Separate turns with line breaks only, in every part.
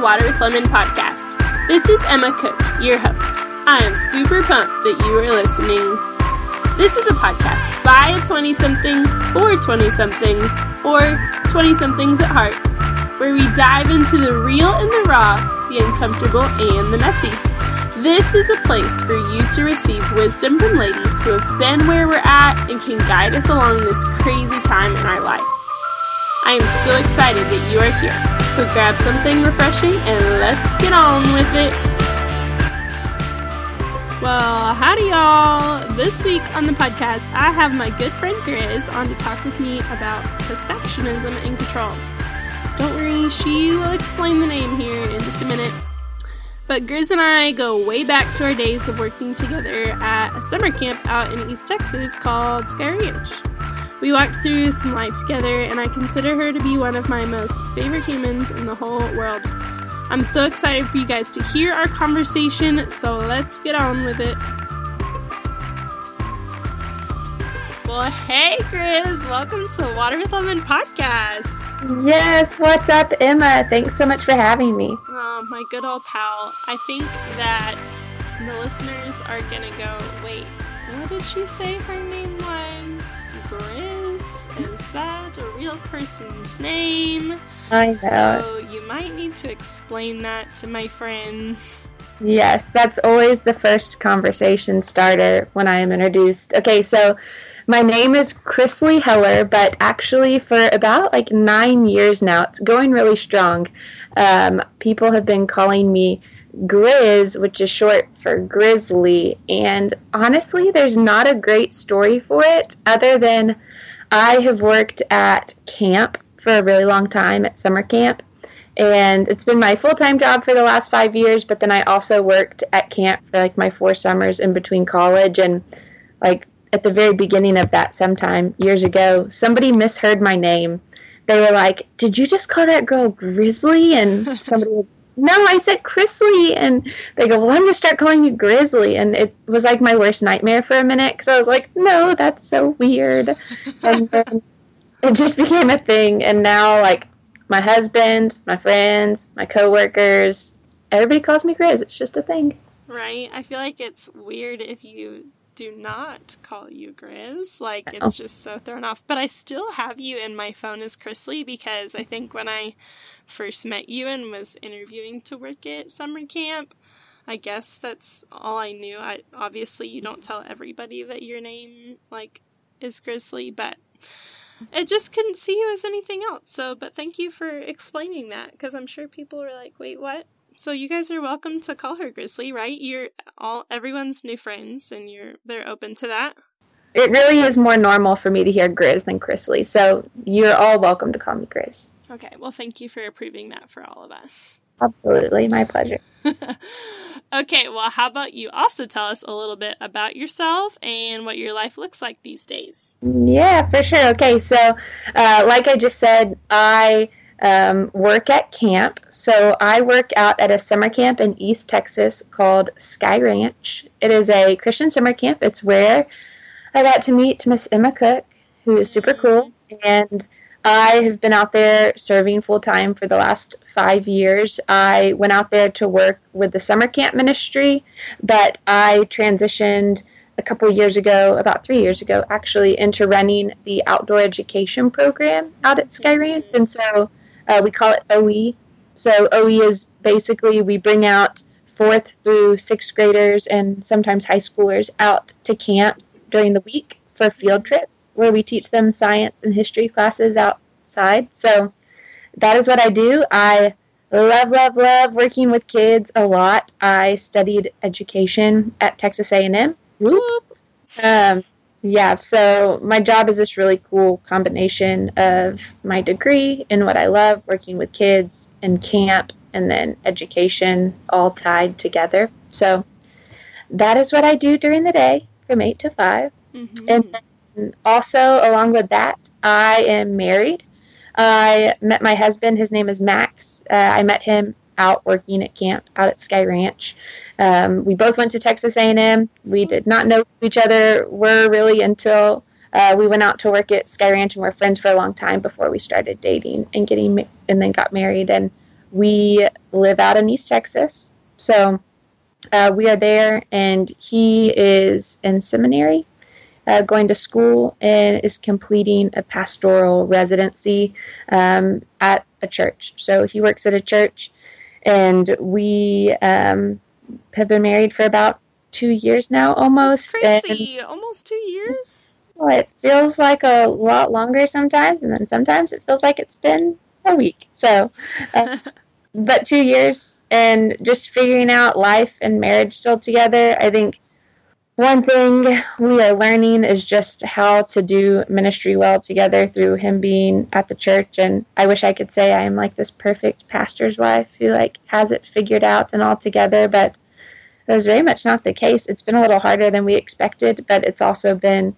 Water with Lemon podcast. This is Emma Cook, your host. I am super pumped that you are listening. This is a podcast by a 20 something, or 20 somethings, or 20 somethings at heart, where we dive into the real and the raw, the uncomfortable and the messy. This is a place for you to receive wisdom from ladies who have been where we're at and can guide us along this crazy time in our life. I am so excited that you are here. So grab something refreshing and let's get on with it. Well, howdy y'all. This week on the podcast, I have my good friend Grizz on to talk with me about perfectionism and control. Don't worry, she will explain the name here in just a minute. But Grizz and I go way back to our days of working together at a summer camp out in East Texas called Sky Ranch. We walked through some life together, and I consider her to be one of my most favorite humans in the whole world. I'm so excited for you guys to hear our conversation, so let's get on with it. Well, hey, Chris, welcome to the Water with Lemon podcast.
Yes, what's up, Emma? Thanks so much for having me.
Oh, my good old pal. I think that the listeners are gonna go, wait, what did she say her name was? Is that a real person's name?
I know.
So you might need to explain that to my friends.
Yes, that's always the first conversation starter when I am introduced. Okay, so my name is Chrisley Heller, but actually for about like nine years now, it's going really strong. Um, people have been calling me Grizz, which is short for Grizzly, and honestly, there's not a great story for it other than I have worked at camp for a really long time at summer camp, and it's been my full time job for the last five years. But then I also worked at camp for like my four summers in between college, and like at the very beginning of that, sometime years ago, somebody misheard my name. They were like, "Did you just call that girl Grizzly?" And somebody was no, I said Chrisley. And they go, well, I'm going to start calling you Grizzly. And it was like my worst nightmare for a minute because I was like, no, that's so weird. and then it just became a thing. And now, like, my husband, my friends, my coworkers, everybody calls me Grizz. It's just a thing.
Right. I feel like it's weird if you do not call you Grizz. Like, it's just so thrown off. But I still have you in my phone as Chrisley because I think when I first met you and was interviewing to work at summer camp. I guess that's all I knew. I obviously you don't tell everybody that your name like is Grizzly, but I just couldn't see you as anything else. So, but thank you for explaining that because I'm sure people were like, "Wait, what?" So you guys are welcome to call her Grizzly, right? You're all everyone's new friends, and you're they're open to that.
It really is more normal for me to hear Grizz than Chrisley, so you're all welcome to call me Grizz.
Okay, well, thank you for approving that for all of us.
Absolutely, my pleasure.
okay, well, how about you also tell us a little bit about yourself and what your life looks like these days?
Yeah, for sure. Okay, so uh, like I just said, I um, work at camp. So I work out at a summer camp in East Texas called Sky Ranch. It is a Christian summer camp. It's where I got to meet Miss Emma Cook, who is super cool, and I have been out there serving full time for the last five years. I went out there to work with the summer camp ministry, but I transitioned a couple years ago, about three years ago, actually, into running the outdoor education program out at Sky Ranch. And so uh, we call it OE. So OE is basically we bring out fourth through sixth graders and sometimes high schoolers out to camp during the week for field trips where we teach them science and history classes outside. So that is what I do. I love, love, love working with kids a lot. I studied education at Texas A&M. Whoop. Um, yeah, so my job is this really cool combination of my degree and what I love, working with kids and camp, and then education all tied together. So that is what I do during the day from 8 to 5. Mm-hmm. And also, along with that, I am married. I met my husband. His name is Max. Uh, I met him out working at camp out at Sky Ranch. Um, we both went to Texas A&M. We did not know each other were really until uh, we went out to work at Sky Ranch and were friends for a long time before we started dating and getting and then got married. And we live out in East Texas. So uh, we are there, and he is in seminary, uh, going to school, and is completing a pastoral residency um, at a church. So he works at a church, and we um, have been married for about two years now, almost.
That's crazy, and, almost two years.
Well, it feels like a lot longer sometimes, and then sometimes it feels like it's been a week. So, uh, but two years and just figuring out life and marriage still together. I think one thing we are learning is just how to do ministry well together through him being at the church. And I wish I could say I am like this perfect pastor's wife who like has it figured out and all together, but that was very much not the case. It's been a little harder than we expected, but it's also been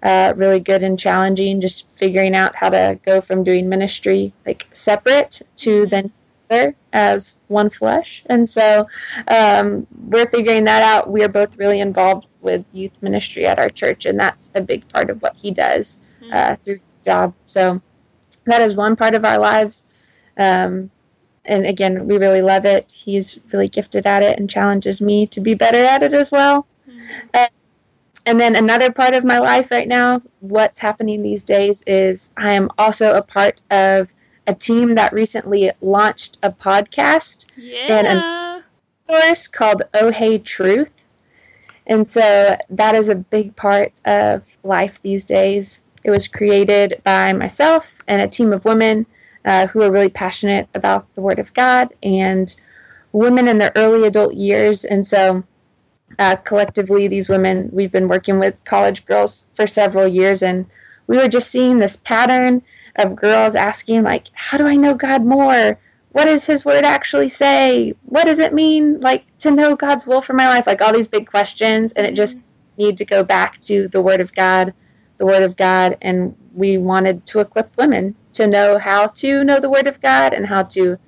uh, really good and challenging just figuring out how to go from doing ministry like separate to then as one flesh. And so um, we're figuring that out. We are both really involved with youth ministry at our church, and that's a big part of what he does uh, mm-hmm. through his job. So that is one part of our lives. Um, and again, we really love it. He's really gifted at it and challenges me to be better at it as well. Mm-hmm. Uh, and then another part of my life right now, what's happening these days is I am also a part of a team that recently launched a podcast
yeah. and a
course called Oh Hey Truth. And so that is a big part of life these days. It was created by myself and a team of women uh, who are really passionate about the Word of God and women in their early adult years. And so uh, collectively, these women, we've been working with college girls for several years, and we were just seeing this pattern of girls asking like how do i know god more? What does his word actually say? What does it mean like to know god's will for my life? Like all these big questions and it just need to go back to the word of god the word of god and we wanted to equip women to know how to know the word of god and how to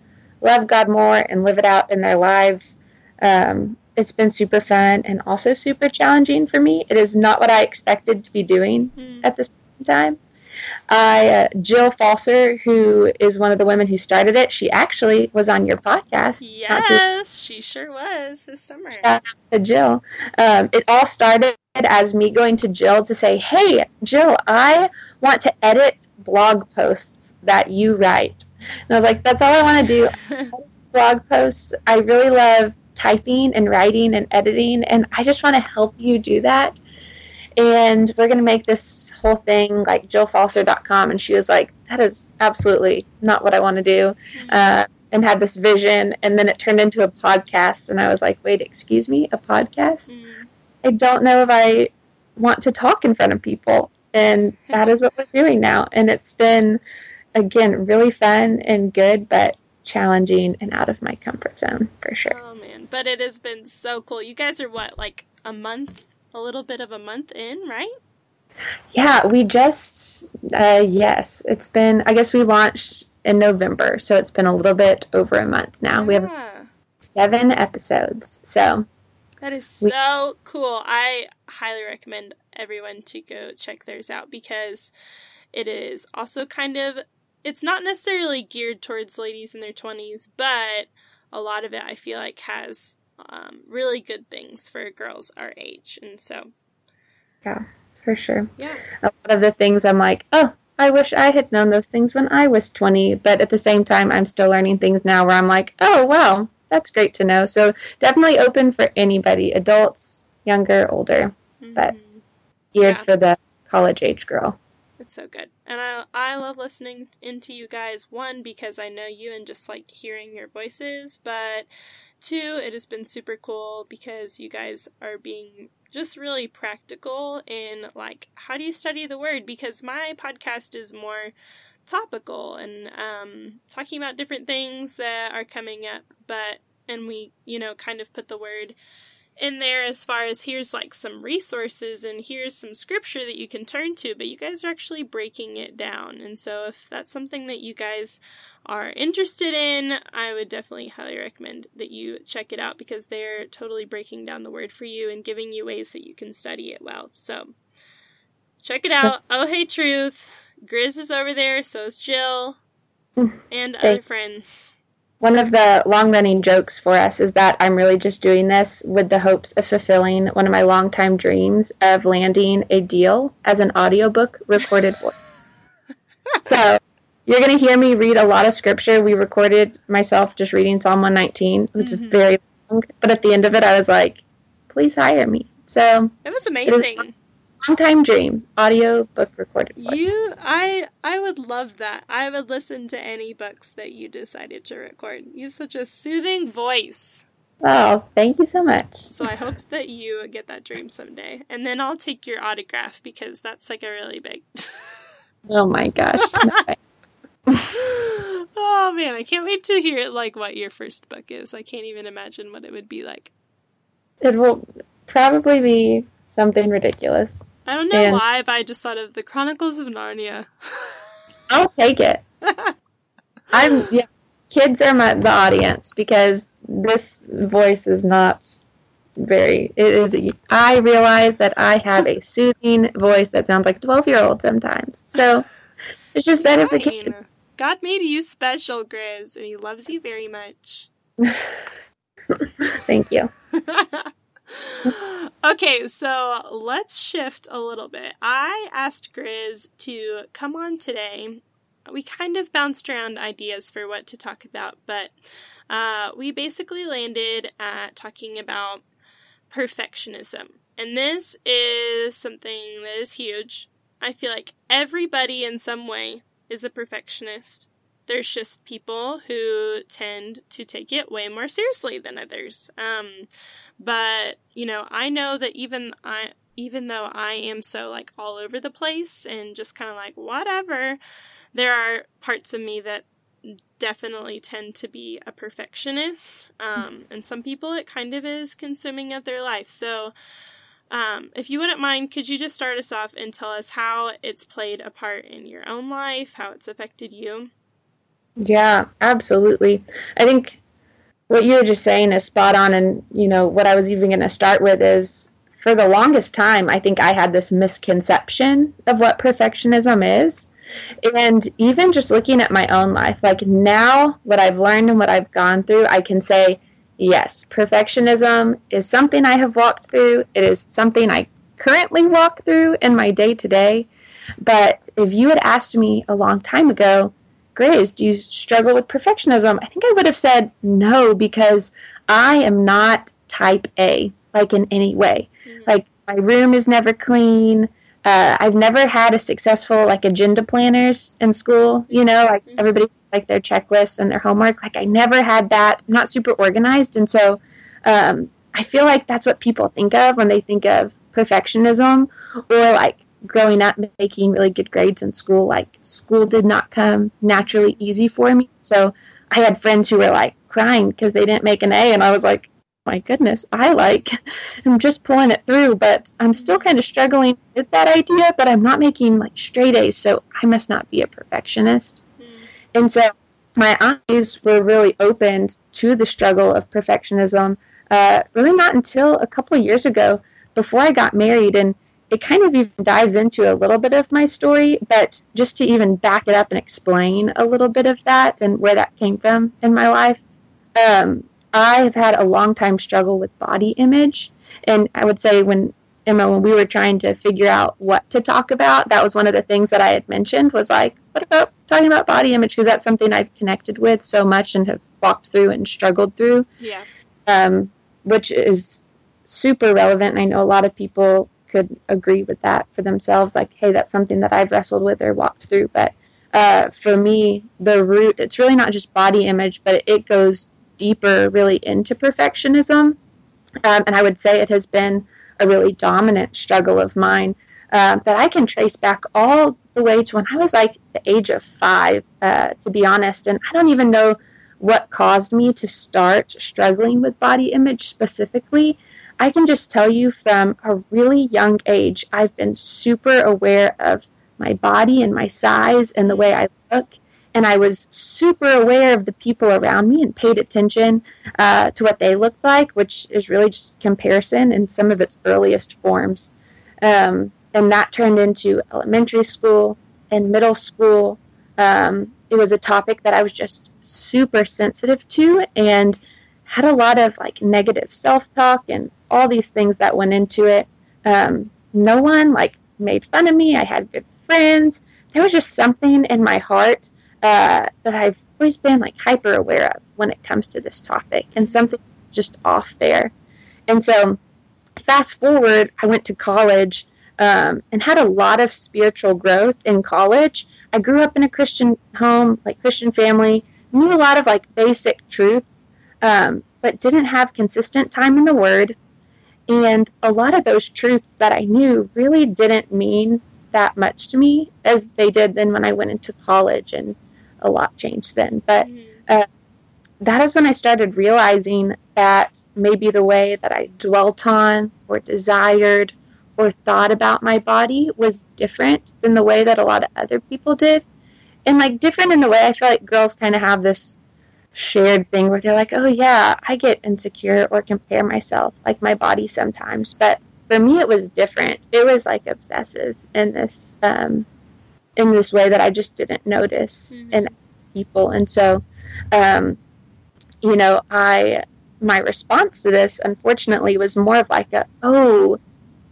love god more and live it out in their lives. Um, it's been super fun and also super challenging for me. It is not what i expected to be doing mm. at this time I, uh, Jill Falser, who is one of the women who started it, she actually was on your podcast.
Yes, she sure was this summer.
Shout out to Jill. Um, it all started as me going to Jill to say, "Hey, Jill, I want to edit blog posts that you write." And I was like, "That's all I want to do." blog posts. I really love typing and writing and editing, and I just want to help you do that and we're going to make this whole thing like jillfalser.com and she was like that is absolutely not what i want to do uh, and had this vision. And then it turned into a podcast. And i was like wait excuse me a podcast? Mm-hmm. i don't know if i want to talk in front of people. And that is what we're doing now. And it's been again really fun and good but challenging and out of my comfort zone for sure.
Oh man. But it has been so cool. You guys are what like a month a little bit of a month in, right?
Yeah, we just, uh, yes, it's been, I guess we launched in November, so it's been a little bit over a month now. Yeah. We have seven episodes, so.
That is so we, cool. I highly recommend everyone to go check theirs out because it is also kind of, it's not necessarily geared towards ladies in their 20s, but a lot of it I feel like has um, really good things for girls our age. And so,
yeah, for sure.
Yeah.
A lot of the things I'm like, oh, I wish I had known those things when I was 20. But at the same time, I'm still learning things now where I'm like, oh, wow, that's great to know. So definitely open for anybody, adults, younger, older, mm-hmm. but geared yeah. for the college age girl.
It's so good. And I I love listening into you guys one because I know you and just like hearing your voices, but Two, it has been super cool because you guys are being just really practical in like how do you study the word? Because my podcast is more topical and um, talking about different things that are coming up but and we you know kind of put the word in there as far as here's like some resources and here's some scripture that you can turn to, but you guys are actually breaking it down. And so if that's something that you guys are interested in, I would definitely highly recommend that you check it out because they're totally breaking down the word for you and giving you ways that you can study it well. So check it out. oh hey truth. Grizz is over there, so is Jill mm, and other friends.
One of the long running jokes for us is that I'm really just doing this with the hopes of fulfilling one of my longtime dreams of landing a deal as an audiobook recorded voice. so you're going to hear me read a lot of scripture. We recorded myself just reading Psalm 119. It was mm-hmm. very long, but at the end of it, I was like, please hire me. So
it was amazing.
Long time dream, audio book recorded. Voice.
You, I, I would love that. I would listen to any books that you decided to record. You have such a soothing voice.
Oh, thank you so much.
So I hope that you get that dream someday, and then I'll take your autograph because that's like a really big.
oh my gosh!
oh man, I can't wait to hear like what your first book is. I can't even imagine what it would be like.
It will probably be something ridiculous.
I don't know and why, but I just thought of the Chronicles of Narnia.
I'll take it. I'm yeah. Kids are my the audience because this voice is not very. It is. I realize that I have a soothing voice that sounds like a twelve year old sometimes. So it's just better for kids.
God made you special, Grizz, and He loves you very much.
Thank you.
Okay, so let's shift a little bit. I asked Grizz to come on today. We kind of bounced around ideas for what to talk about, but uh, we basically landed at talking about perfectionism. And this is something that is huge. I feel like everybody in some way is a perfectionist. There's just people who tend to take it way more seriously than others. Um, but you know, I know that even I, even though I am so like all over the place and just kind of like whatever, there are parts of me that definitely tend to be a perfectionist. Um, and some people it kind of is consuming of their life. So, um, if you wouldn't mind, could you just start us off and tell us how it's played a part in your own life, how it's affected you?
Yeah, absolutely. I think what you were just saying is spot on. And, you know, what I was even going to start with is for the longest time, I think I had this misconception of what perfectionism is. And even just looking at my own life, like now, what I've learned and what I've gone through, I can say, yes, perfectionism is something I have walked through. It is something I currently walk through in my day to day. But if you had asked me a long time ago, Grace, do you struggle with perfectionism? I think I would have said no because I am not type A, like in any way. Mm-hmm. Like my room is never clean. Uh, I've never had a successful like agenda planners in school. You know, like mm-hmm. everybody like their checklists and their homework. Like I never had that. I'm not super organized, and so um, I feel like that's what people think of when they think of perfectionism or like growing up making really good grades in school. Like school did not come naturally easy for me, so I had friends who were like crying because they didn't make an A, and I was like, my goodness, I like, I'm just pulling it through, but I'm still kind of struggling with that idea, but I'm not making like straight A's, so I must not be a perfectionist. And so my eyes were really opened to the struggle of perfectionism uh, really not until a couple of years ago before I got married. And it kind of even dives into a little bit of my story, but just to even back it up and explain a little bit of that and where that came from in my life, um, I have had a long time struggle with body image. And I would say when Emma, when we were trying to figure out what to talk about, that was one of the things that I had mentioned was like, what about talking about body image? Because that's something I've connected with so much and have walked through and struggled through.
Yeah.
Um, which is super relevant. And I know a lot of people could agree with that for themselves. Like, hey, that's something that I've wrestled with or walked through. But uh, for me, the root, it's really not just body image, but it goes deeper really into perfectionism. Um, and I would say it has been a really dominant struggle of mine uh, that I can trace back all the way to when I was like the age of five, uh, to be honest. And I don't even know what caused me to start struggling with body image specifically. I can just tell you from a really young age, I've been super aware of my body and my size and the way I look. And I was super aware of the people around me and paid attention uh, to what they looked like, which is really just comparison in some of its earliest forms. Um, and that turned into elementary school and middle school, Um, it was a topic that I was just super sensitive to and had a lot of like negative self talk and all these things that went into it. Um, no one like made fun of me. I had good friends. There was just something in my heart uh, that I've always been like hyper aware of when it comes to this topic and something just off there. And so, fast forward, I went to college um, and had a lot of spiritual growth in college. I grew up in a Christian home, like Christian family, knew a lot of like basic truths, um, but didn't have consistent time in the Word. And a lot of those truths that I knew really didn't mean that much to me as they did then when I went into college, and a lot changed then. But mm-hmm. uh, that is when I started realizing that maybe the way that I dwelt on or desired or thought about my body was different than the way that a lot of other people did. And like different in the way I feel like girls kind of have this shared thing where they're like, oh yeah, I get insecure or compare myself, like my body sometimes. But for me, it was different. It was like obsessive in this um, in this way that I just didn't notice mm-hmm. in people. And so, um, you know, I my response to this, unfortunately, was more of like a, oh,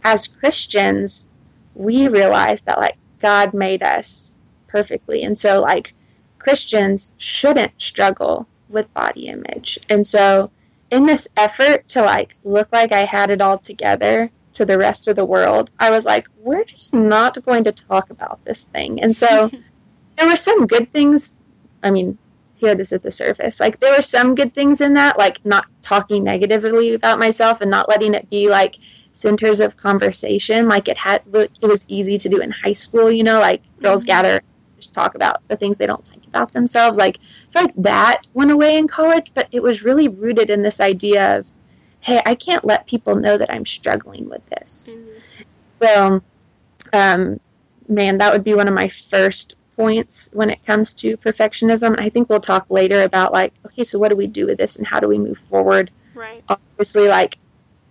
as Christians, we realize that like God made us perfectly. And so, like, Christians shouldn't struggle with body image. And so, in this effort to like look like I had it all together to the rest of the world, I was like, we're just not going to talk about this thing. And so, there were some good things. I mean, here this at the surface. Like there were some good things in that, like not talking negatively about myself and not letting it be like centers of conversation like it had it was easy to do in high school you know like girls mm-hmm. gather just talk about the things they don't like about themselves. Like i feel like that went away in college but it was really rooted in this idea of hey i can't let people know that i'm struggling with this. Mm-hmm. so um, man that would be one of my first points when it comes to perfectionism. I think we'll talk later about like okay so what do we do with this and how do we move forward?
Right.
Obviously like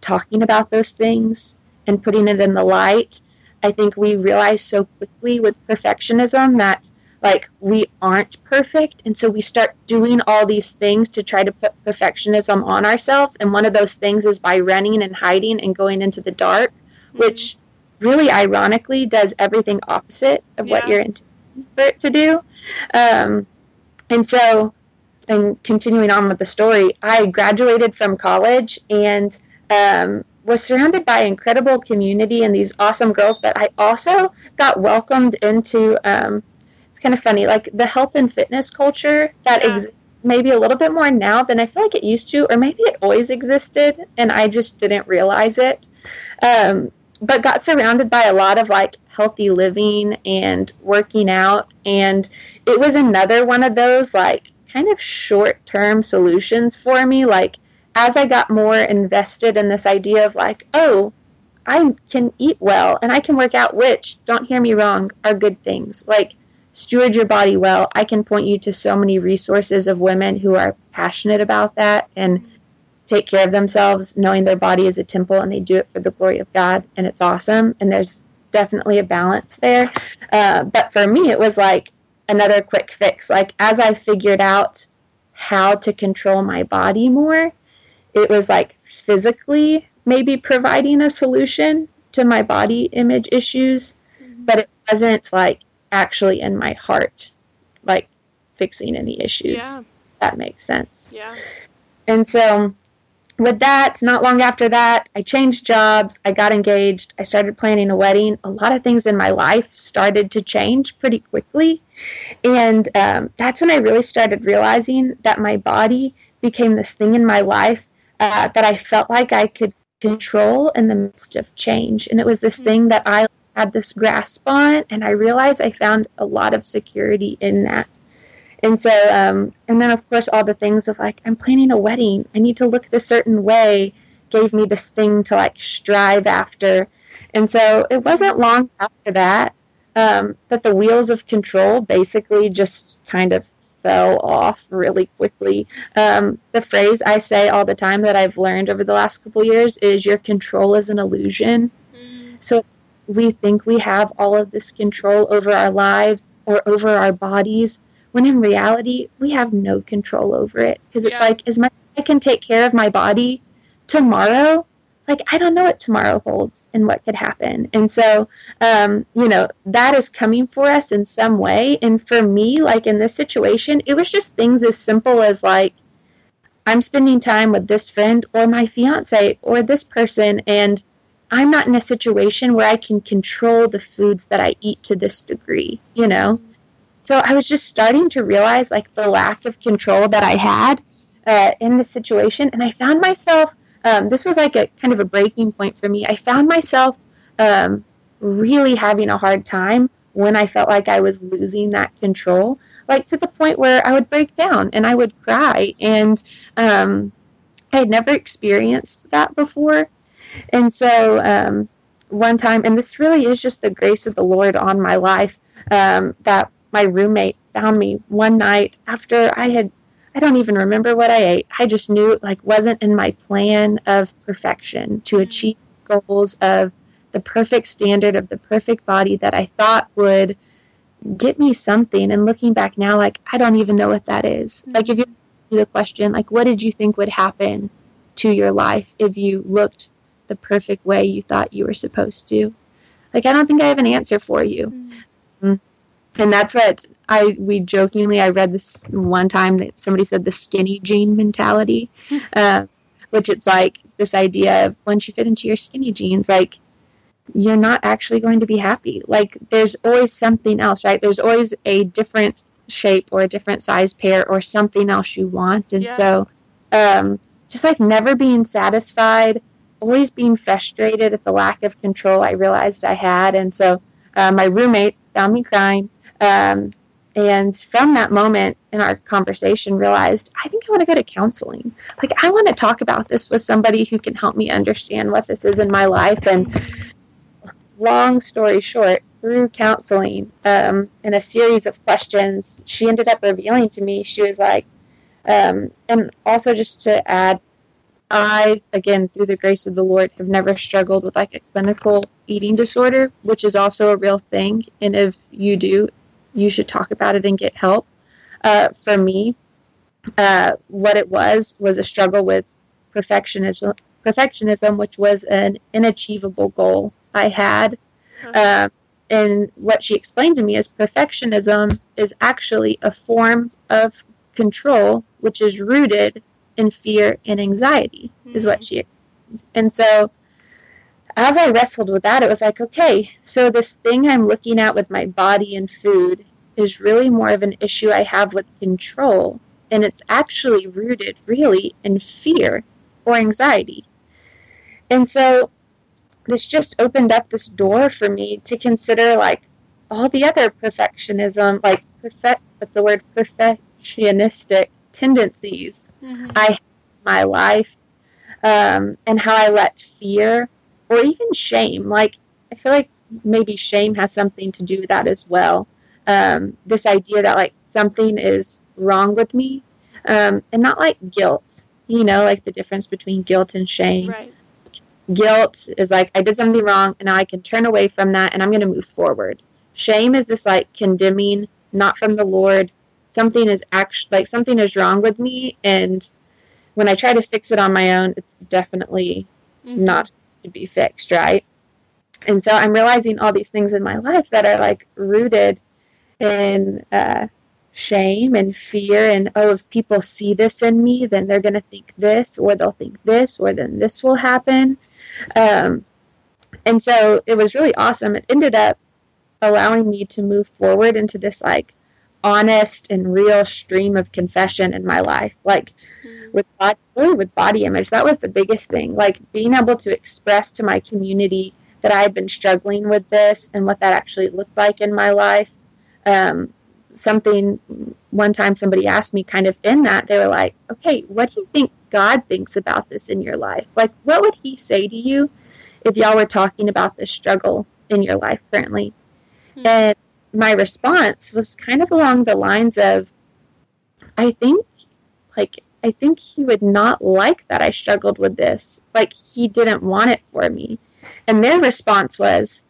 talking about those things and putting it in the light, I think we realize so quickly with perfectionism that like we aren't perfect and so we start doing all these things to try to put perfectionism on ourselves and one of those things is by running and hiding and going into the dark mm-hmm. which really ironically does everything opposite of yeah. what you're intending for it to do um, and so and continuing on with the story i graduated from college and um, was surrounded by incredible community and these awesome girls, but I also got welcomed into. Um, it's kind of funny, like the health and fitness culture that yeah. exists maybe a little bit more now than I feel like it used to, or maybe it always existed and I just didn't realize it. Um, but got surrounded by a lot of like healthy living and working out, and it was another one of those like kind of short term solutions for me. Like as I got more invested in this idea of like, oh, I can eat well and I can work out, which, don't hear me wrong, are good things. Like, steward your body well. I can point you to so many resources of women who are passionate about that and take care of themselves, knowing their body is a temple and they do it for the glory of God, and it's awesome. And there's definitely a balance there. Uh, but for me, it was like another quick fix. Like, as I figured out how to control my body more, it was like physically maybe providing a solution to my body image issues, mm-hmm. but it wasn't like actually in my heart, like fixing any issues. Yeah. That makes sense.
Yeah.
And so with that, not long after that, I changed jobs, I got engaged, I started planning a wedding. A lot of things in my life started to change pretty quickly. And um, that's when I really started realizing that my body became this thing in my life uh, that I felt like I could control in the midst of change. And it was this mm-hmm. thing that I had this grasp on, and I realized I found a lot of security in that. And so, um, and then of course, all the things of like, I'm planning a wedding, I need to look this certain way, gave me this thing to like strive after. And so it wasn't long after that um, that the wheels of control basically just kind of fell off really quickly. Um, the phrase I say all the time that I've learned over the last couple years is your control is an illusion. Mm. So we think we have all of this control over our lives or over our bodies, when in reality, we have no control over it. Because it's
Yeah.
like, as much as I can take care of my body tomorrow, like, I don't know what tomorrow holds and what could happen. And so, um, you know, that is coming for us in some way. And for me, like in this situation, it was just things as simple as like, I'm spending time with this friend or my fiance or this person, and I'm not in a situation where I can control the foods that I eat to this degree, you know? So I was just starting to realize like the lack of control that I had uh, in this situation, and I found myself. Um, this was like a kind of a breaking point for me. I found myself um, really having a hard time when I felt like I was losing that control, like to the point where I would break down and I would cry. And um, I had never experienced that before. And so um, one time, and this really is just the grace of the Lord on my life, um, that my roommate found me one night after I had. I don't even remember what I ate. I just knew it like wasn't in my plan of perfection to mm-hmm. achieve goals of the perfect standard of the perfect body that I thought would get me something. And looking back now, like I don't even know what that is. Mm-hmm. Like if you ask me the question, like what did you think would happen to your life if you looked the perfect way you thought you were supposed to? Like I don't think I have an answer for you. Mm-hmm.
Mm.
And that's what I we jokingly I read this one time that somebody said the skinny jean mentality, uh, which it's like this idea of once you fit into your skinny jeans, like you're not actually going to be happy. Like there's always something else, right? There's always a different shape or a different size pair or something else you want, and
Yeah.
so um, just like never being satisfied, always being frustrated at the lack of control I realized I had, and so uh, my roommate found me crying. Um, and from that moment in our conversation, realized I think I want to go to counseling. Like, I want to talk about this with somebody who can help me understand what this is in my life. And long story short, through counseling um, and a series of questions, she ended up revealing to me, she was like, um, and also just to add, I, again, through the grace of the Lord, have never struggled with like a clinical eating disorder, which is also a real thing. And if you do, you should talk about it and get help. Uh, for me, uh, what it was was a struggle with perfectionism, perfectionism, which was an inachievable goal I had. Um, and what she explained to me is perfectionism is actually a form of control which is rooted in fear and anxiety, is what she explained. And so, as I wrestled with that, it was like, okay, so this thing I'm looking at with my body and food is really more of an issue I have with control. And it's actually rooted really in fear or anxiety. And so, this just opened up this door for me to consider like all the other perfectionism, like perfect, what's the word, perfectionistic tendencies
Mhm.
I have in my life, um, and how I let fear or even shame, like I feel like maybe shame has something to do with that as well. Um, this idea that like something is wrong with me, um, and not like guilt, you know, like the difference between guilt and shame
Right.
guilt is like I did something wrong and now I can turn away from that and I'm going to move forward. Shame is this like condemning, not from the Lord. Something is actually like something is wrong with me, and when I try to fix it on my own, it's definitely
Mhm.
not to be fixed, right? And so I'm realizing all these things in my life that are like rooted in uh, shame and fear, and oh, if people see this in me, then they're going to think this, or they'll think this, or then this will happen. Um, and so it was really awesome. It ended up allowing me to move forward into this like honest and real stream of confession in my life. Like
Mhm.
with body, really with body image, that was the biggest thing. Like being able to express to my community that I had been struggling with this and what that actually looked like in my life. Um, something one time somebody asked me kind of in that they were like okay what do you think god thinks about this in your life like what would he say to you if y'all were talking about this struggle in your life currently
Hmm.
and my response was kind of along the lines of i think like i think he would not like that i struggled with this like he didn't want it for me and their response was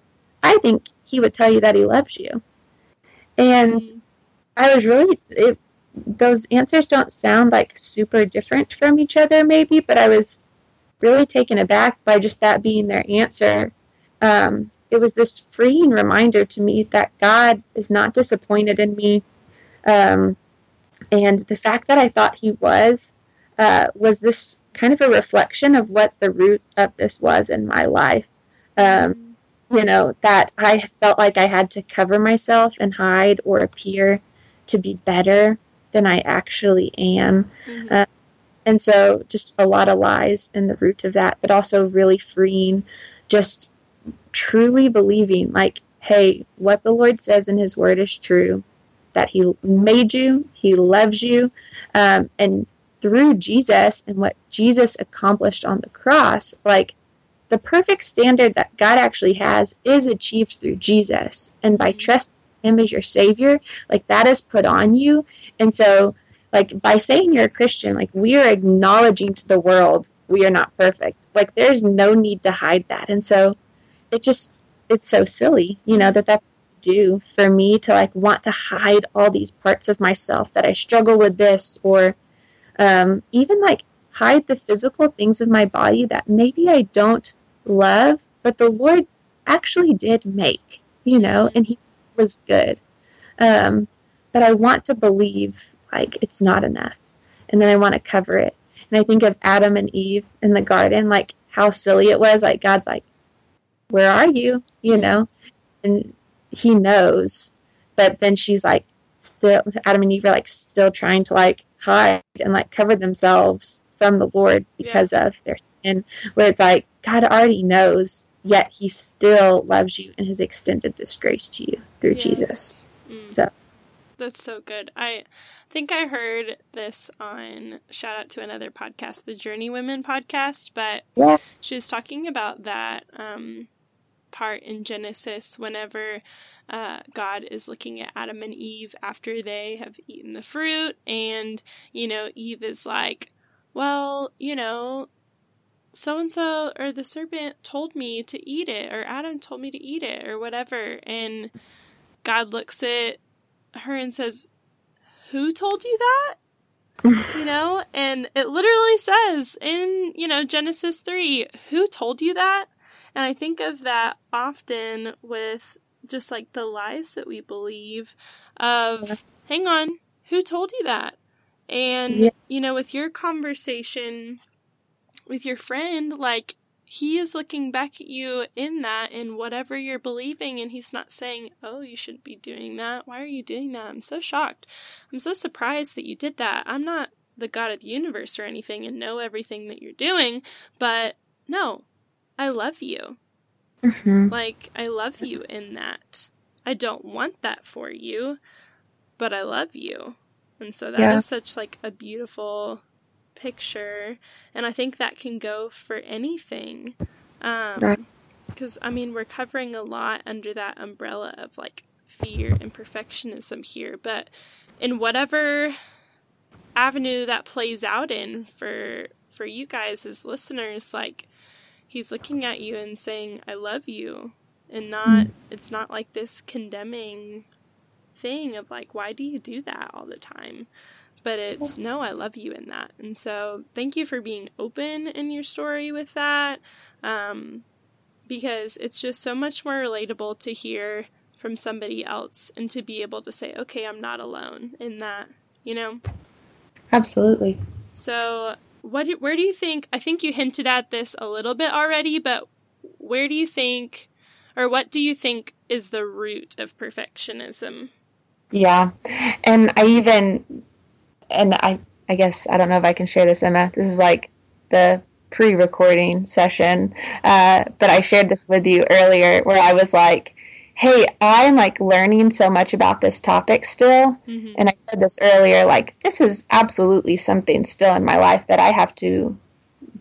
I think he would tell you that he loves you. And. I was really, it, those answers don't sound like super different from each other, maybe, but I was really taken aback by just that being their answer. Um, it was this freeing reminder to me that God is not disappointed in me. Um, and the fact that I thought He was uh, was this kind of a reflection of what the root of this was in my life. Um, you know, that I felt like I had to cover myself and hide or appear to be better than I actually am. Mm-hmm. Uh, and so, just a lot of lies in the root of that, but also really freeing, just truly believing, like, hey, what the Lord says in His Word is true, that He made you, He loves you, um, and through Jesus and what Jesus accomplished on the cross, like, the perfect standard that God actually has is achieved through Jesus. And by trusting Him as your Savior, like, that is put on you. And so, like by saying you're a Christian, like we are acknowledging to the world we are not perfect. Like there's no need to hide that. And so it just it's so silly, you know, that that do for me to like want to hide all these parts of myself that I struggle with this or um, even like hide the physical things of my body that maybe I don't love, but the Lord actually did make, you know, and He was good. Um, but I want to believe like it's not enough. And then I want to cover it. And I think of Adam and Eve in the garden, like how silly it was. Like God's like, Where are you? You know? And he knows. But then she's like still Adam and Eve are like still trying to like hide and like cover themselves from the Lord because yeah. of their sin. Where it's like God already knows, yet he still loves you and has extended this grace to you through yes. Jesus. Mm. So
that's so good. I think I heard this on shout out to another podcast, the Journey Women podcast, but yeah. she was talking about that um, part in Genesis whenever uh, God is looking at Adam and Eve after they have eaten the fruit, and you know, Eve is like, Well, you know, so and so or the serpent told me to eat it, or Adam told me to eat it, or whatever. And God looks at her and says, Who told you that? you know, and it literally says in, you know, Genesis 3, Who told you that? And I think of that often with just like the lies that we believe of, hang on, who told you that? And, yeah. you know, with your conversation with your friend, like, he is looking back at you in that in whatever you're believing and he's not saying oh you shouldn't be doing that. Why are you doing that? I'm so shocked. I'm so surprised that you did that. I'm not the god of the universe or anything and know everything that you're doing. But no i love you. Mm-hmm. like i love you in that. I don't want that for you but i love you. And so that yeah. is such like a beautiful picture. And i think that can go for anything. Um right. because i mean we're covering a lot under that umbrella of like fear and perfectionism here. But in whatever avenue that plays out in for for you guys as listeners like he's looking at you and saying i love you and not mm. it's not like this condemning thing of like why do you do that all the time but it's no, I love you in that. And so thank you for being open in your story with that. Um, because it's just so much more relatable to hear from somebody else and to be able to say, okay, I'm not alone in that, you know?
Absolutely.
So, what, where do you think? I think you hinted at this a little bit already, but where do you think, or what do you think is the root of perfectionism?
Yeah. And I even and I I guess I don't know if I can share this, Emma. This is like the pre-recording session, uh, but I shared this with you earlier, where I was like, "Hey, I'm like learning so much about this topic still," mm-hmm. and I said this earlier, like this is absolutely something still in my life that I have to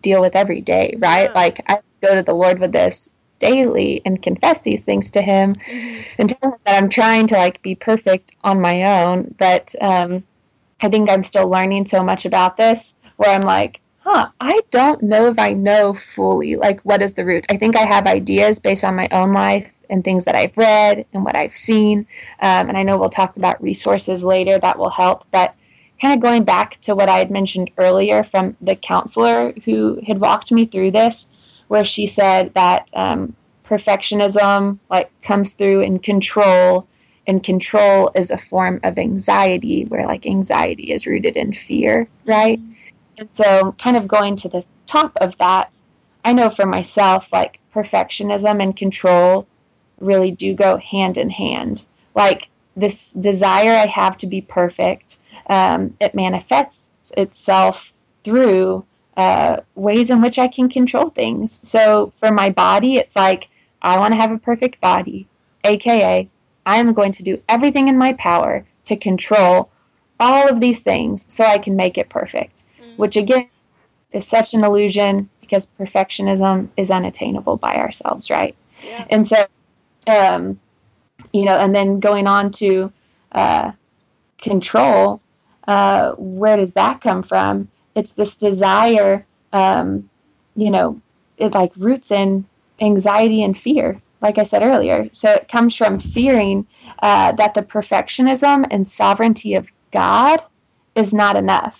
deal with every day, right? Yeah. Like I go to the Lord with this daily and confess these things to Him, mm-hmm. and tell Him that I'm trying to like be perfect on my own, but um, I think I'm still learning so much about this where I'm like, huh, I don't know if I know fully like what is the root. I think I have ideas based on my own life and things that I've read and what I've seen. Um, and I know we'll talk about resources later that will help. But kind of going back to what I had mentioned earlier from the counselor who had walked me through this, where she said that um, perfectionism like comes through in control and control is a form of anxiety where like anxiety is rooted in fear right and so kind of going to the top of that i know for myself like perfectionism and control really do go hand in hand like this desire i have to be perfect um, it manifests itself through uh, ways in which I can control things. So for my body, it's like I want to have a perfect body, aka I am going to do everything in my power to control all of these things so I can make it perfect, mm-hmm. which again is such an illusion because perfectionism is unattainable by ourselves, right? Yeah. And so, um, you know, and then going on to uh, control, uh, where does that come from? It's this desire, um, you know, it like roots in anxiety and fear, like I said earlier. So it comes from fearing uh, that the perfectionism and sovereignty of God is not enough.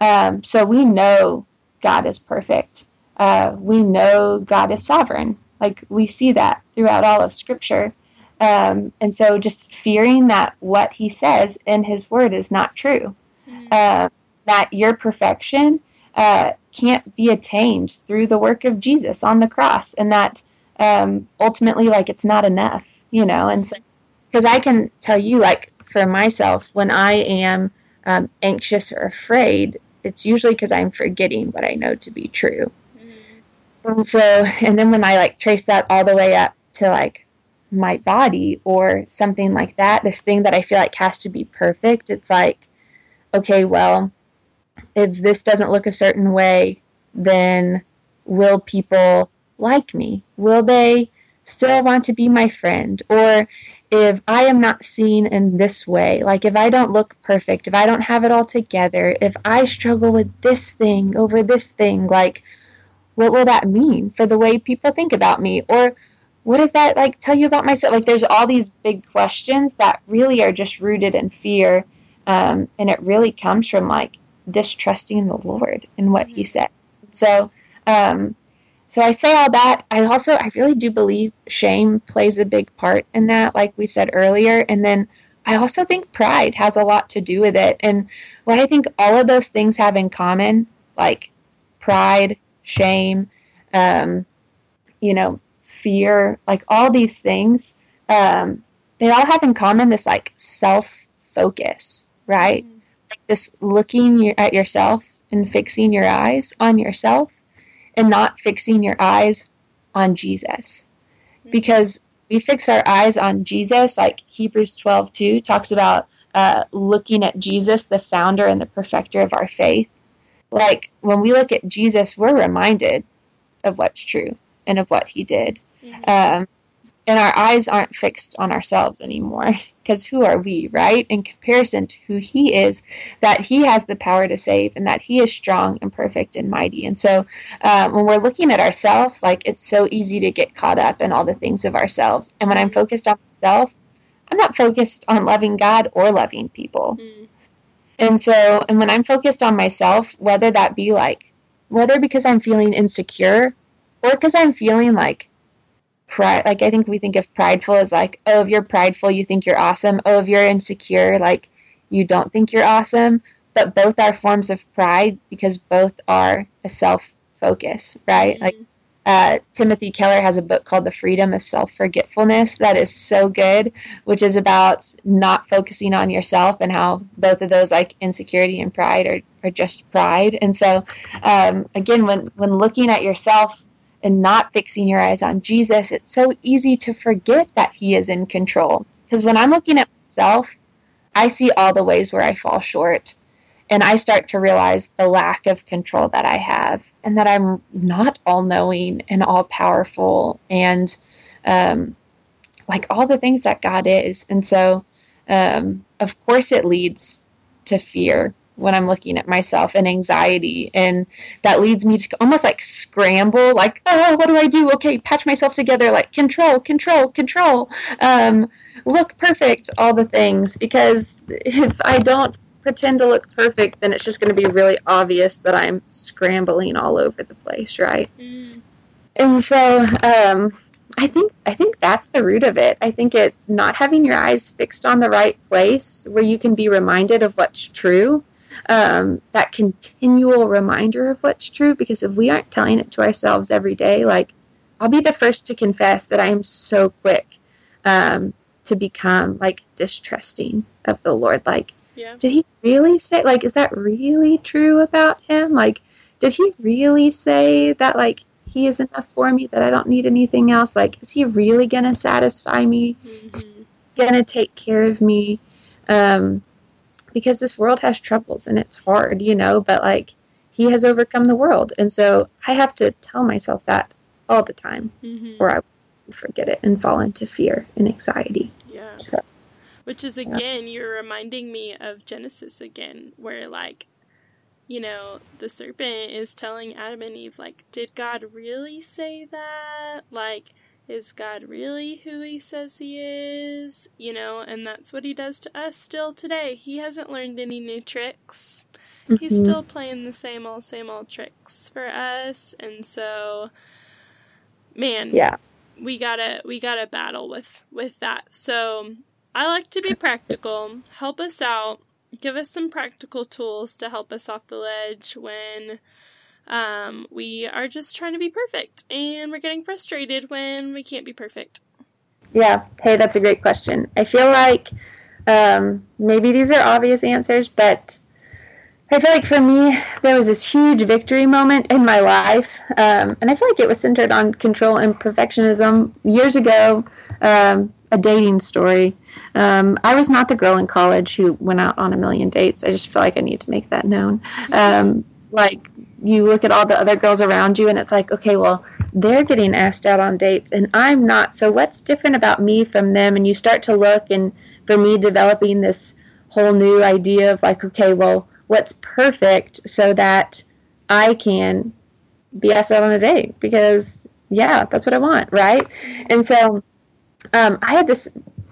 Um, so we know God is perfect. Uh, we know God is sovereign. Like we see that throughout all of Scripture. Um, and so just fearing that what he says in his word is not true, mm-hmm. uh, that your perfection uh, can't be attained through the work of Jesus on the cross, and that um, ultimately, like, it's not enough, you know? And so, because I can tell you, like, for myself, when I am um, anxious or afraid, it's usually because I'm forgetting what I know to be true. And so, and then when I like trace that all the way up to like my body or something like that, this thing that I feel like has to be perfect, it's like, okay, well, if this doesn't look a certain way, then will people like me? Will they still want to be my friend? Or if I am not seen in this way, like if I don't look perfect, if I don't have it all together, if I struggle with this thing over this thing, like what will that mean for the way people think about me? Or what does that like tell you about myself? Like there's all these big questions that really are just rooted in fear. Um, and it really comes from like distrusting the Lord and what He mm-hmm. said. So, um, so I say all that. I also, I really do believe shame plays a big part in that, like we said earlier. And then I also think pride has a lot to do with it. And what I think all of those things have in common, like pride, shame, um, you know, fear, like all these things, um, they all have in common this like self focus, right? Mm-hmm. Like this looking at yourself and fixing your eyes on yourself and not fixing your eyes on Jesus. Mm-hmm. Because we fix our eyes on Jesus, like Hebrews 12 2 talks about uh, looking at Jesus, the founder and the perfecter of our faith. Like when we look at Jesus, we're reminded of what's true and of what he did. Mm-hmm. Um, and our eyes aren't fixed on ourselves anymore because who are we right in comparison to who he is that he has the power to save and that he is strong and perfect and mighty and so uh, when we're looking at ourselves like it's so easy to get caught up in all the things of ourselves and when i'm focused on myself i'm not focused on loving god or loving people mm. And so and when i'm focused on myself whether that be like whether because i'm feeling insecure or because i'm feeling like pride like i think we think of prideful as like oh if you're prideful you think you're awesome. Oh if you're insecure like you don't think you're awesome. But both are forms of pride because both are a self focus right mm-hmm. like uh, timothy keller has a book called the freedom of self forgetfulness that is so good which is about not focusing on yourself and how both of those like insecurity and pride are, are just pride and so um, again when when looking at yourself and not fixing your eyes on Jesus, it's so easy to forget that He is in control. Because when I'm looking at myself, I see all the ways where I fall short. And I start to realize the lack of control that I have, and that I'm not all knowing and all powerful, and um, like all the things that God is. And so, um, of course, it leads to fear when I'm looking at myself and anxiety. And that leads me to almost like scramble, like, oh, what do I do? Okay, patch myself together, like control, control, control, um, look perfect, all the things. Because if I don't pretend to look perfect, then it's just going to be really obvious that I'm scrambling all over the place, right? Mm. And so, um, I think I think that's the root of it. I think it's not having your eyes fixed on the right place where you can be reminded of what's true. Um, that continual reminder of what's true. Because if we aren't telling it to ourselves every day, like I'll be the first to confess that I am so quick um, to become like distrusting of the Lord. Like, yeah. did he really say? Like, is that really true about him? Like, did he really say that? Like he is enough for me that I don't need anything else? Like, is he really going to satisfy me? Mm-hmm. Going to take care of me? Um, because this world has troubles and it's hard, you know, but like, he has overcome the world. And so I have to tell myself that all the time, mm-hmm. or I forget it and fall into fear and anxiety.
Yeah. So, Which is, again, yeah. you're reminding me of Genesis again, where like you know, the serpent is telling Adam and Eve, like, did God really say that? Like, is God really who he says he is? You know, and that's what he does to us still today. He hasn't learned any new tricks. Mm-hmm. He's still playing the same old, same old tricks for us. And so, man,
yeah,
we gotta, we gotta battle with, with that. So I like to be practical. Help us out give us some practical tools to help us off the ledge when um, we are just trying to be perfect and we're getting frustrated when we can't be perfect.
Yeah, hey, that's a great question. I feel like um, maybe these are obvious answers, but I feel like for me, there was this huge victory moment in my life, um, and I feel like it was centered on control and perfectionism years ago. Um, a dating story. Um, I was not the girl in college who went out on a million dates. I just feel like I need to make that known. Um, like you look at all the other girls around you, and it's like, okay, well, they're getting asked out on dates, and I'm not. So what's different about me from them? And you start to look, and for me, developing this whole new idea of like, okay, well, what's perfect so that I can be asked out on a date because yeah, that's what I want, right? And so um, I had this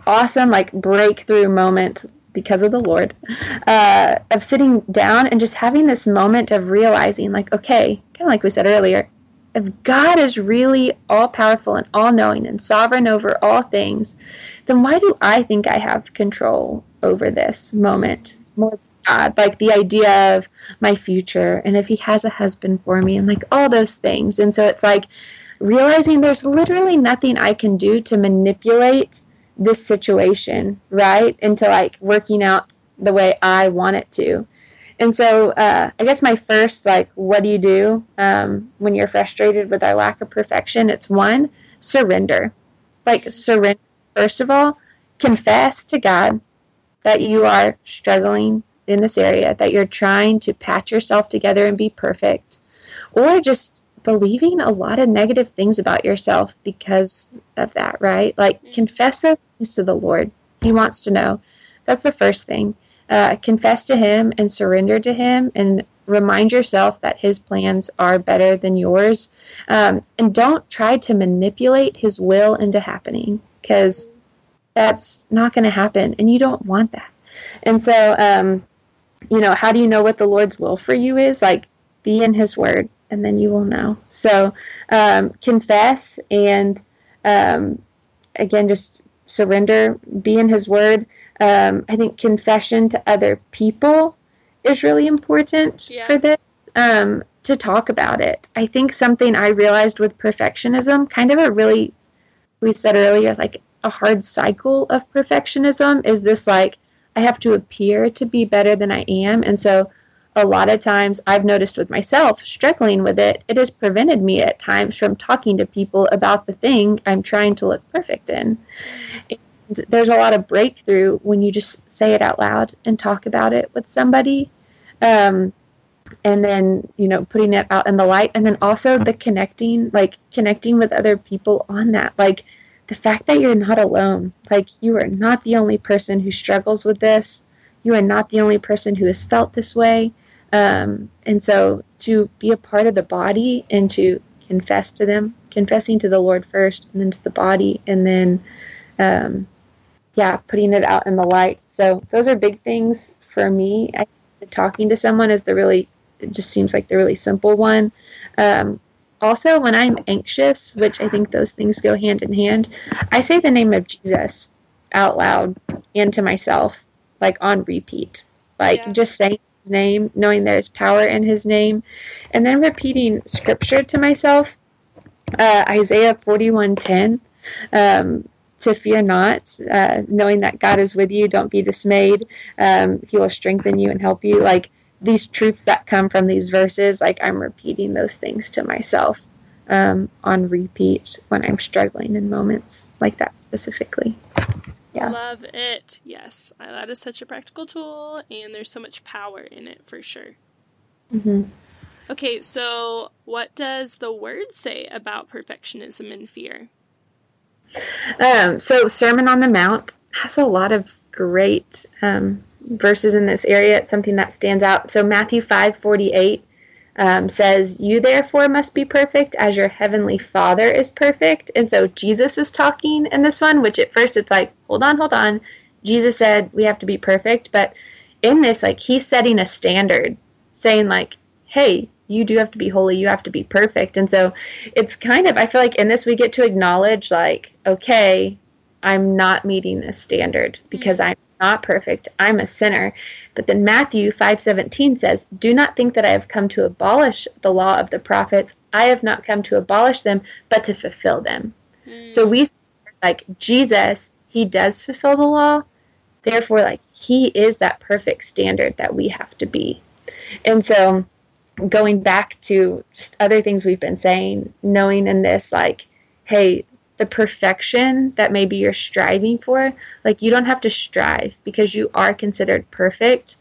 awesome like breakthrough moment because of the Lord uh, of sitting down and just having this moment of realizing, like, okay, kind of like we said earlier, if God is really all powerful and all knowing and sovereign over all things, then why do I think I have control over this moment more God? Like the idea of my future and if He has a husband for me and like all those things. And so it's like realizing there's literally nothing I can do to manipulate this situation, right? Into like working out the way I want it to. And so, uh, I guess my first, like, what do you do um, when you're frustrated with our lack of perfection? It's one, surrender. Like, surrender, first of all, confess to God that you are struggling in this area, that you're trying to patch yourself together and be perfect, or just believing a lot of negative things about yourself because of that, right? Like, mm-hmm. confess those things to the Lord. He wants to know. That's the first thing. Uh, confess to Him and surrender to Him and remind yourself that His plans are better than yours. Um, and don't try to manipulate His will into happening because that's not going to happen and you don't want that. And so, um, you know, how do you know what the Lord's will for you is? Like, be in His Word and then you will know. So um, confess and um, again, just surrender, be in His Word. Um, I think confession to other people is really important yeah. for this. Um, to talk about it. I think something I realized with perfectionism, kind of a really, we said earlier, like a hard cycle of perfectionism is this like, I have to appear to be better than I am. And so a lot of times I've noticed with myself struggling with it, it has prevented me at times from talking to people about the thing I'm trying to look perfect in. And there's a lot of breakthrough when you just say it out loud and talk about it with somebody. Um, and then, you know, putting it out in the light. And then also the connecting, like connecting with other people on that. Like the fact that you're not alone, like you are not the only person who struggles with this you are not the only person who has felt this way. Um, and so to be a part of the body and to confess to them, confessing to the Lord first, and then to the body, and then, um, yeah, putting it out in the light. So those are big things for me. I, talking to someone is the really, it just seems like the really simple one. Um, also, when I'm anxious, which I think those things go hand in hand, I say the name of Jesus out loud and to myself, like on repeat. Like yeah. just saying his name, knowing there's power in his name, and then repeating scripture to myself. Uh, Isaiah 41:10. Um, to fear not, uh, knowing that God is with you. Don't be dismayed. Um, he will strengthen you and help you. Like these truths that come from these verses, like I'm repeating those things to myself um, on repeat when I'm struggling in moments like that specifically.
Yeah. Love it. Yes. That is such a practical tool, and there's so much power in it for sure. Mm-hmm. Okay, so what does the word say about perfectionism and fear?
Um, so, Sermon on the Mount has a lot of great um, verses in this area. It's something that stands out. So, Matthew five forty eight um, says, You therefore must be perfect as your heavenly Father is perfect. And so, Jesus is talking in this one, which at first it's like, Hold on, hold on. Jesus said we have to be perfect. But in this, like, he's setting a standard, saying, like, Hey, you do have to be holy you have to be perfect and so it's kind of i feel like in this we get to acknowledge like okay i'm not meeting this standard because mm-hmm. i'm not perfect. I'm a sinner. But then matthew 5:17 says do not think that i have come to abolish the law of the prophets. I have not come to abolish them but to fulfill them. Mm-hmm. so we like jesus he does fulfill the law. Therefore like he is that perfect standard that we have to be. And so going back to just other things we've been saying, knowing in this, like, hey, the perfection that maybe you're striving for, like, you don't have to strive because you are considered perfect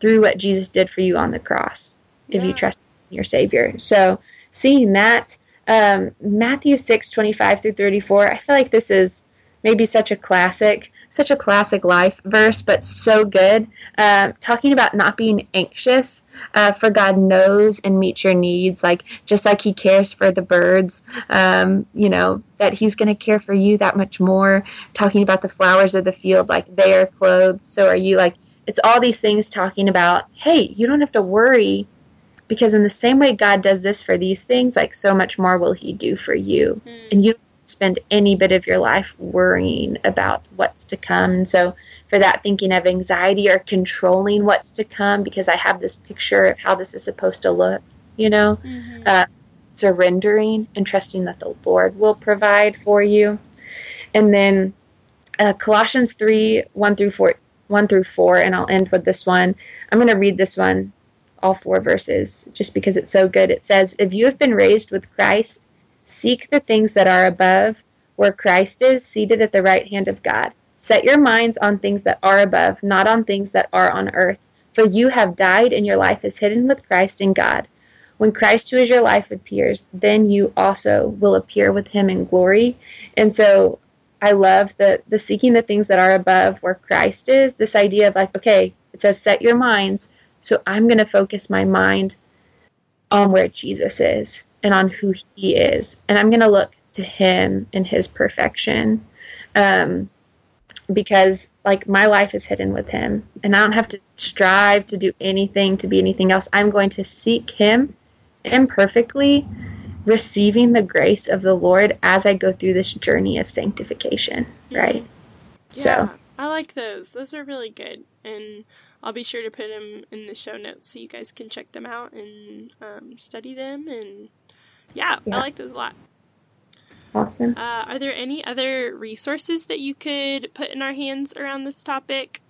through what Jesus did for you on the cross if you trust your Savior. So, seeing that, um, Matthew 6 25 through 34, I feel like this is maybe such a classic such a classic life verse, but so good. Uh, talking about not being anxious, uh, for God knows and meets your needs, like just like He cares for the birds. Um, you know that He's going to care for you that much more. Talking about the flowers of the field, like they are clothed, so are you. Like it's all these things talking about. Hey, you don't have to worry because in the same way God does this for these things, like so much more will He do for you, mm. and you spend any bit of your life worrying about what's to come. And so, for that, thinking of anxiety or controlling what's to come because I have this picture of how this is supposed to look, you know, mm-hmm. uh, surrendering and trusting that the Lord will provide for you. And then uh, Colossians 3 1 through 4. 1 through 4, and I'll end with this one. I'm going to read this one, all four verses, just because it's so good. It says, If you have been raised with Christ, Seek the things that are above, where Christ is, seated at the right hand of God. Set your minds on things that are above, not on things that are on earth. For you have died, and your life is hidden with Christ in God. When Christ, who is your life, appears, then you also will appear with him in glory. And so I love the, the seeking the things that are above where Christ is, this idea of like, okay, it says set your minds. So I'm going to focus my mind on where Jesus is and on who he is. And I'm going to look to him and his perfection. Um, because like my life is hidden with him and I don't have to strive to do anything to be anything else. I'm going to seek him imperfectly, receiving the grace of the Lord as I go through this journey of sanctification, right?
Yeah, so I like those. Those are really good. And I'll be sure to put them in the show notes so you guys can check them out and um, study them. And yeah, yeah, I like those a lot.
Awesome.
Uh, are there any other resources that you could put in our hands around this topic?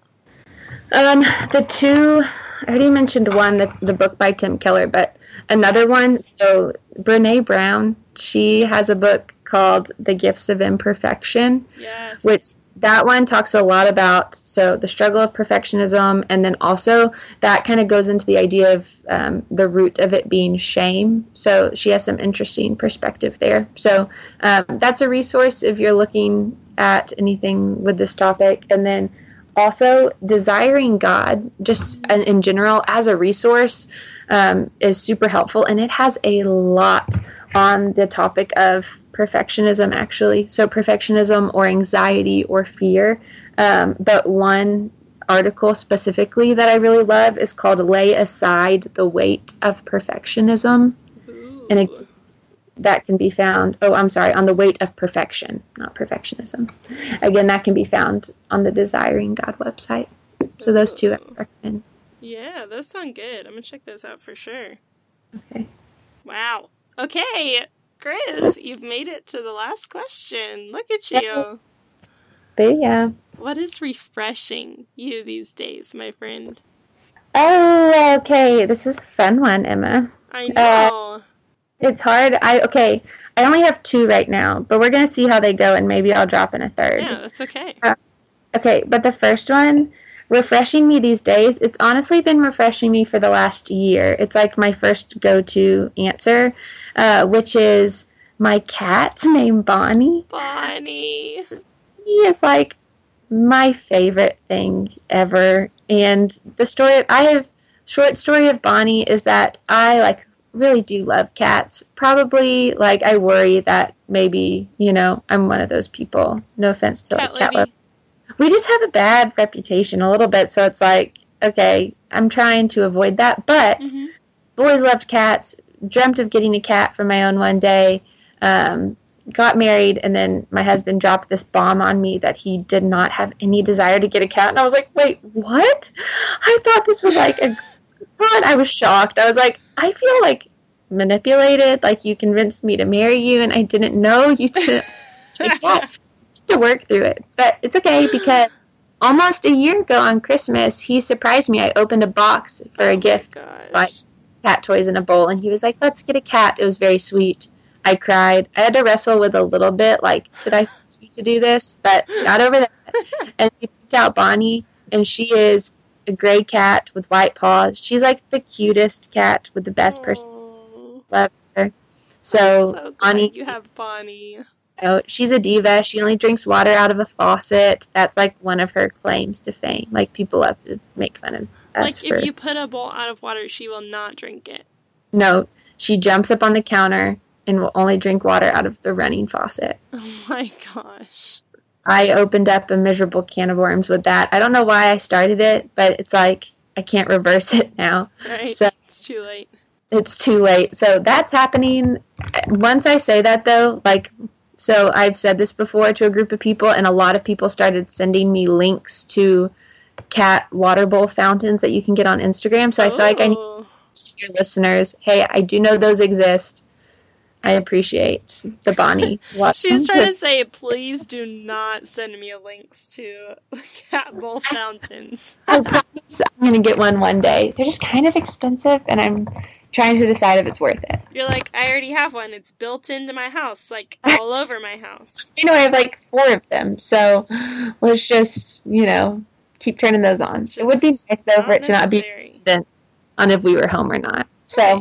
Um, the two, I already mentioned one, the, the book by Tim Keller, but another one, so Brene Brown, she has a book called The Gifts of Imperfection,
yes.
which that one talks a lot about so the struggle of perfectionism and then also that kind of goes into the idea of um, the root of it being shame. So she has some interesting perspective there. So um, that's a resource if you're looking at anything with this topic. And then also desiring God, just in, general, as a resource, um, is super helpful, and it has a lot on the topic of perfectionism, actually. So, perfectionism or anxiety or fear. Um, but one article specifically that I really love is called Lay Aside the Weight of Perfectionism.
Ooh.
And it, that can be found, oh, I'm sorry, on the weight of perfection, not perfectionism. Again, that can be found on the Desiring God website. So, those two I recommend.
Yeah, those sound good. I'm gonna check those out for sure.
Okay.
Wow. Okay, Grizz, you've made it to the last question. Look at you.
But yeah.
What is refreshing you these days, my friend?
Oh, okay. This is a fun one, Emma.
I uh, know.
It's hard. I okay. I only have two right now, but we're gonna see how they go, and maybe I'll drop in a third.
yeah, that's okay.
Uh, okay, but the first one, refreshing me these days. It's honestly been refreshing me for the last year. It's like my first go-to answer, uh, which is my cat named Bonnie.
Bonnie.
He is like my favorite thing ever. And the story I have short story of Bonnie is that I like really do love cats. Probably like I worry that maybe, you know, I'm one of those people. No offense to
Cat
like cat
lady.
We just have a bad reputation a little bit, so it's like, okay, I'm trying to avoid that. But
Mhm.
always loved cats. Dreamt of getting a cat for my own one day. Um, got married, and then my husband dropped this bomb on me that he did not have any desire to get a cat. And I was like, wait, what? I thought this was like a. God, I was shocked. I was like, I feel like manipulated. Like you convinced me to marry you, and I didn't know you didn't take a cat to work through it. But it's okay because almost a year ago on Christmas, he surprised me. I opened a box for a oh gift.
Gosh.
like- cat toys in a bowl and he was like let's get a cat. It was very sweet. I cried. I had to wrestle with a little bit like did i to do this? But got over that. And we picked out bonnie and she is a gray cat with white paws. She's like the cutest cat with the best person.
Oh,
so,
so
bonnie
you have Bonnie.
So she's a diva she only drinks water out of a faucet that's like one of her claims to fame like people love to make fun of us
Like
for
if you put a bowl out of water, she will not drink it.
no she jumps up on the counter and will only drink water out of the running faucet
Oh my gosh.
I opened up a miserable can of worms with that. I don't know why I started it, but it's like I can't reverse it now.
Right?
So-
it's too late.
It's too late. So that's happening. Once I say that though, like so I've said this before to a group of people and a lot of people started sending me links to cat water bowl fountains that you can get on Instagram. So I feel like I need your listeners, hey, I do know those exist. I appreciate the Bonnie.
She's trying to say, please do not send me links to cat bowl fountains.
I promise I'm gonna get one one day. They're just kind of expensive, and I'm trying to decide if it's worth it.
You're like, I already have one. It's built into my house, like all over my house.
You know, I have like four of them, so let's just you know keep turning those on. it would be nice though for it to not be
necessary.
on if we were home or not. So,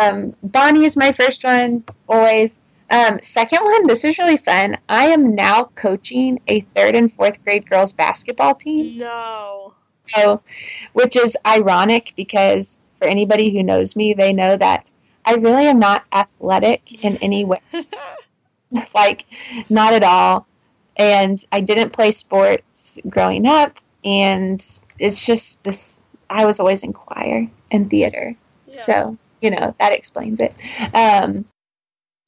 um, Bonnie is my first one always. Um, second one, this is really fun. I am now coaching a third and fourth grade girls basketball team.
No.
So, which is ironic because for anybody who knows me, they know that I really am not athletic in any way. like, not at all. And I didn't play sports growing up. And it's just this I was always in choir and theater.
Yeah.
So, you know, that explains it. Um,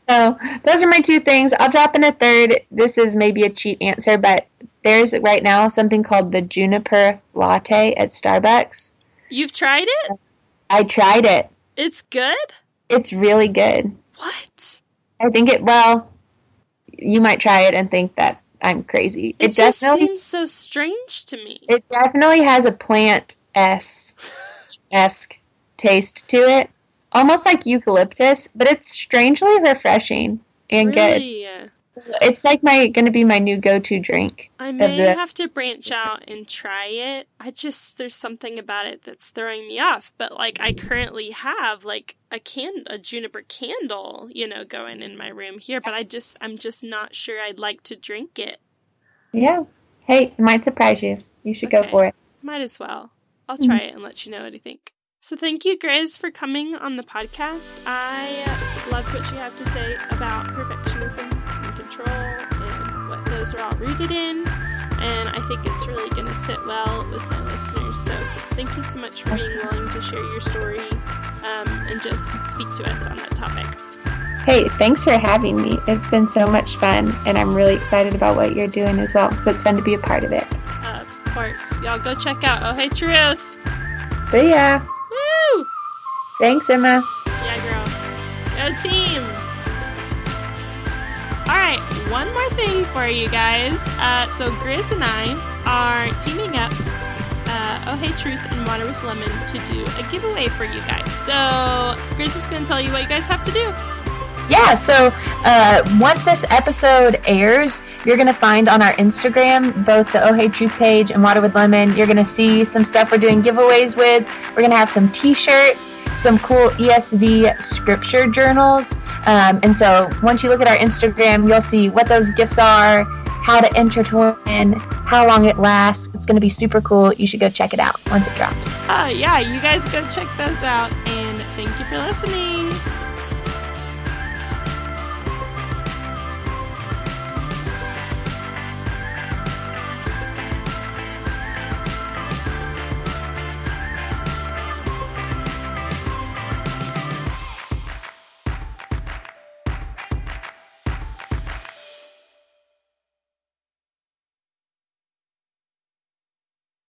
so, those are my two things. I'll drop in a third. This is maybe a cheap answer, but there's right now something called the juniper latte at Starbucks.
You've tried it?
I tried it.
It's good?
It's really good.
What?
I think it, well, you might try it and think that I'm crazy.
It,
It,
just seems so strange to me.
it definitely has a plant esque taste to it. Almost like eucalyptus, but it's strangely refreshing and good. It's like my gonna be my new go to drink.
I may
the-
have to branch out and try it. I just there's something about it that's throwing me off. But like I currently have like a can a juniper candle, you know, going in my room here, but I just I'm just not sure I'd like to drink it.
Yeah. Hey, it might surprise you. You should okay. go for it.
Might as well. I'll try mm-hmm. it and let you know what I think. So thank you, Grizz, for coming on the podcast. I loved what you have to say about perfectionism and control and what those are all rooted in. And I think it's really going to sit well with my listeners. So thank you so much for being willing to share your story um, and just speak to us on that topic.
Hey, thanks for having me. It's been so much fun, and I'm really excited about what you're doing as well. So it's fun to be a part of it.
Uh, of course. Y'all go check out Oh Hey Truth.
See ya. Thanks, Emma.
Yeah, girl. Go team. All right, one more thing for you guys. Uh, so Grizz and I are teaming up uh, Oh Hey Truth and Water with Lemon to do a giveaway for you guys. So Grizz is going to tell you what you guys have to do
yeah, so uh, once this episode airs, you're going to find on our Instagram both the Oh Hey Truth page and Water with Lemon. You're going to see some stuff we're doing giveaways with. We're going to have some t shirts, some cool ESV scripture journals. Um, and so once you look at our Instagram, you'll see what those gifts are, how to enter to win, how long it lasts. It's going to be super cool. You should go check it out once it drops.
Uh, yeah, you guys go check those out. And thank you for listening.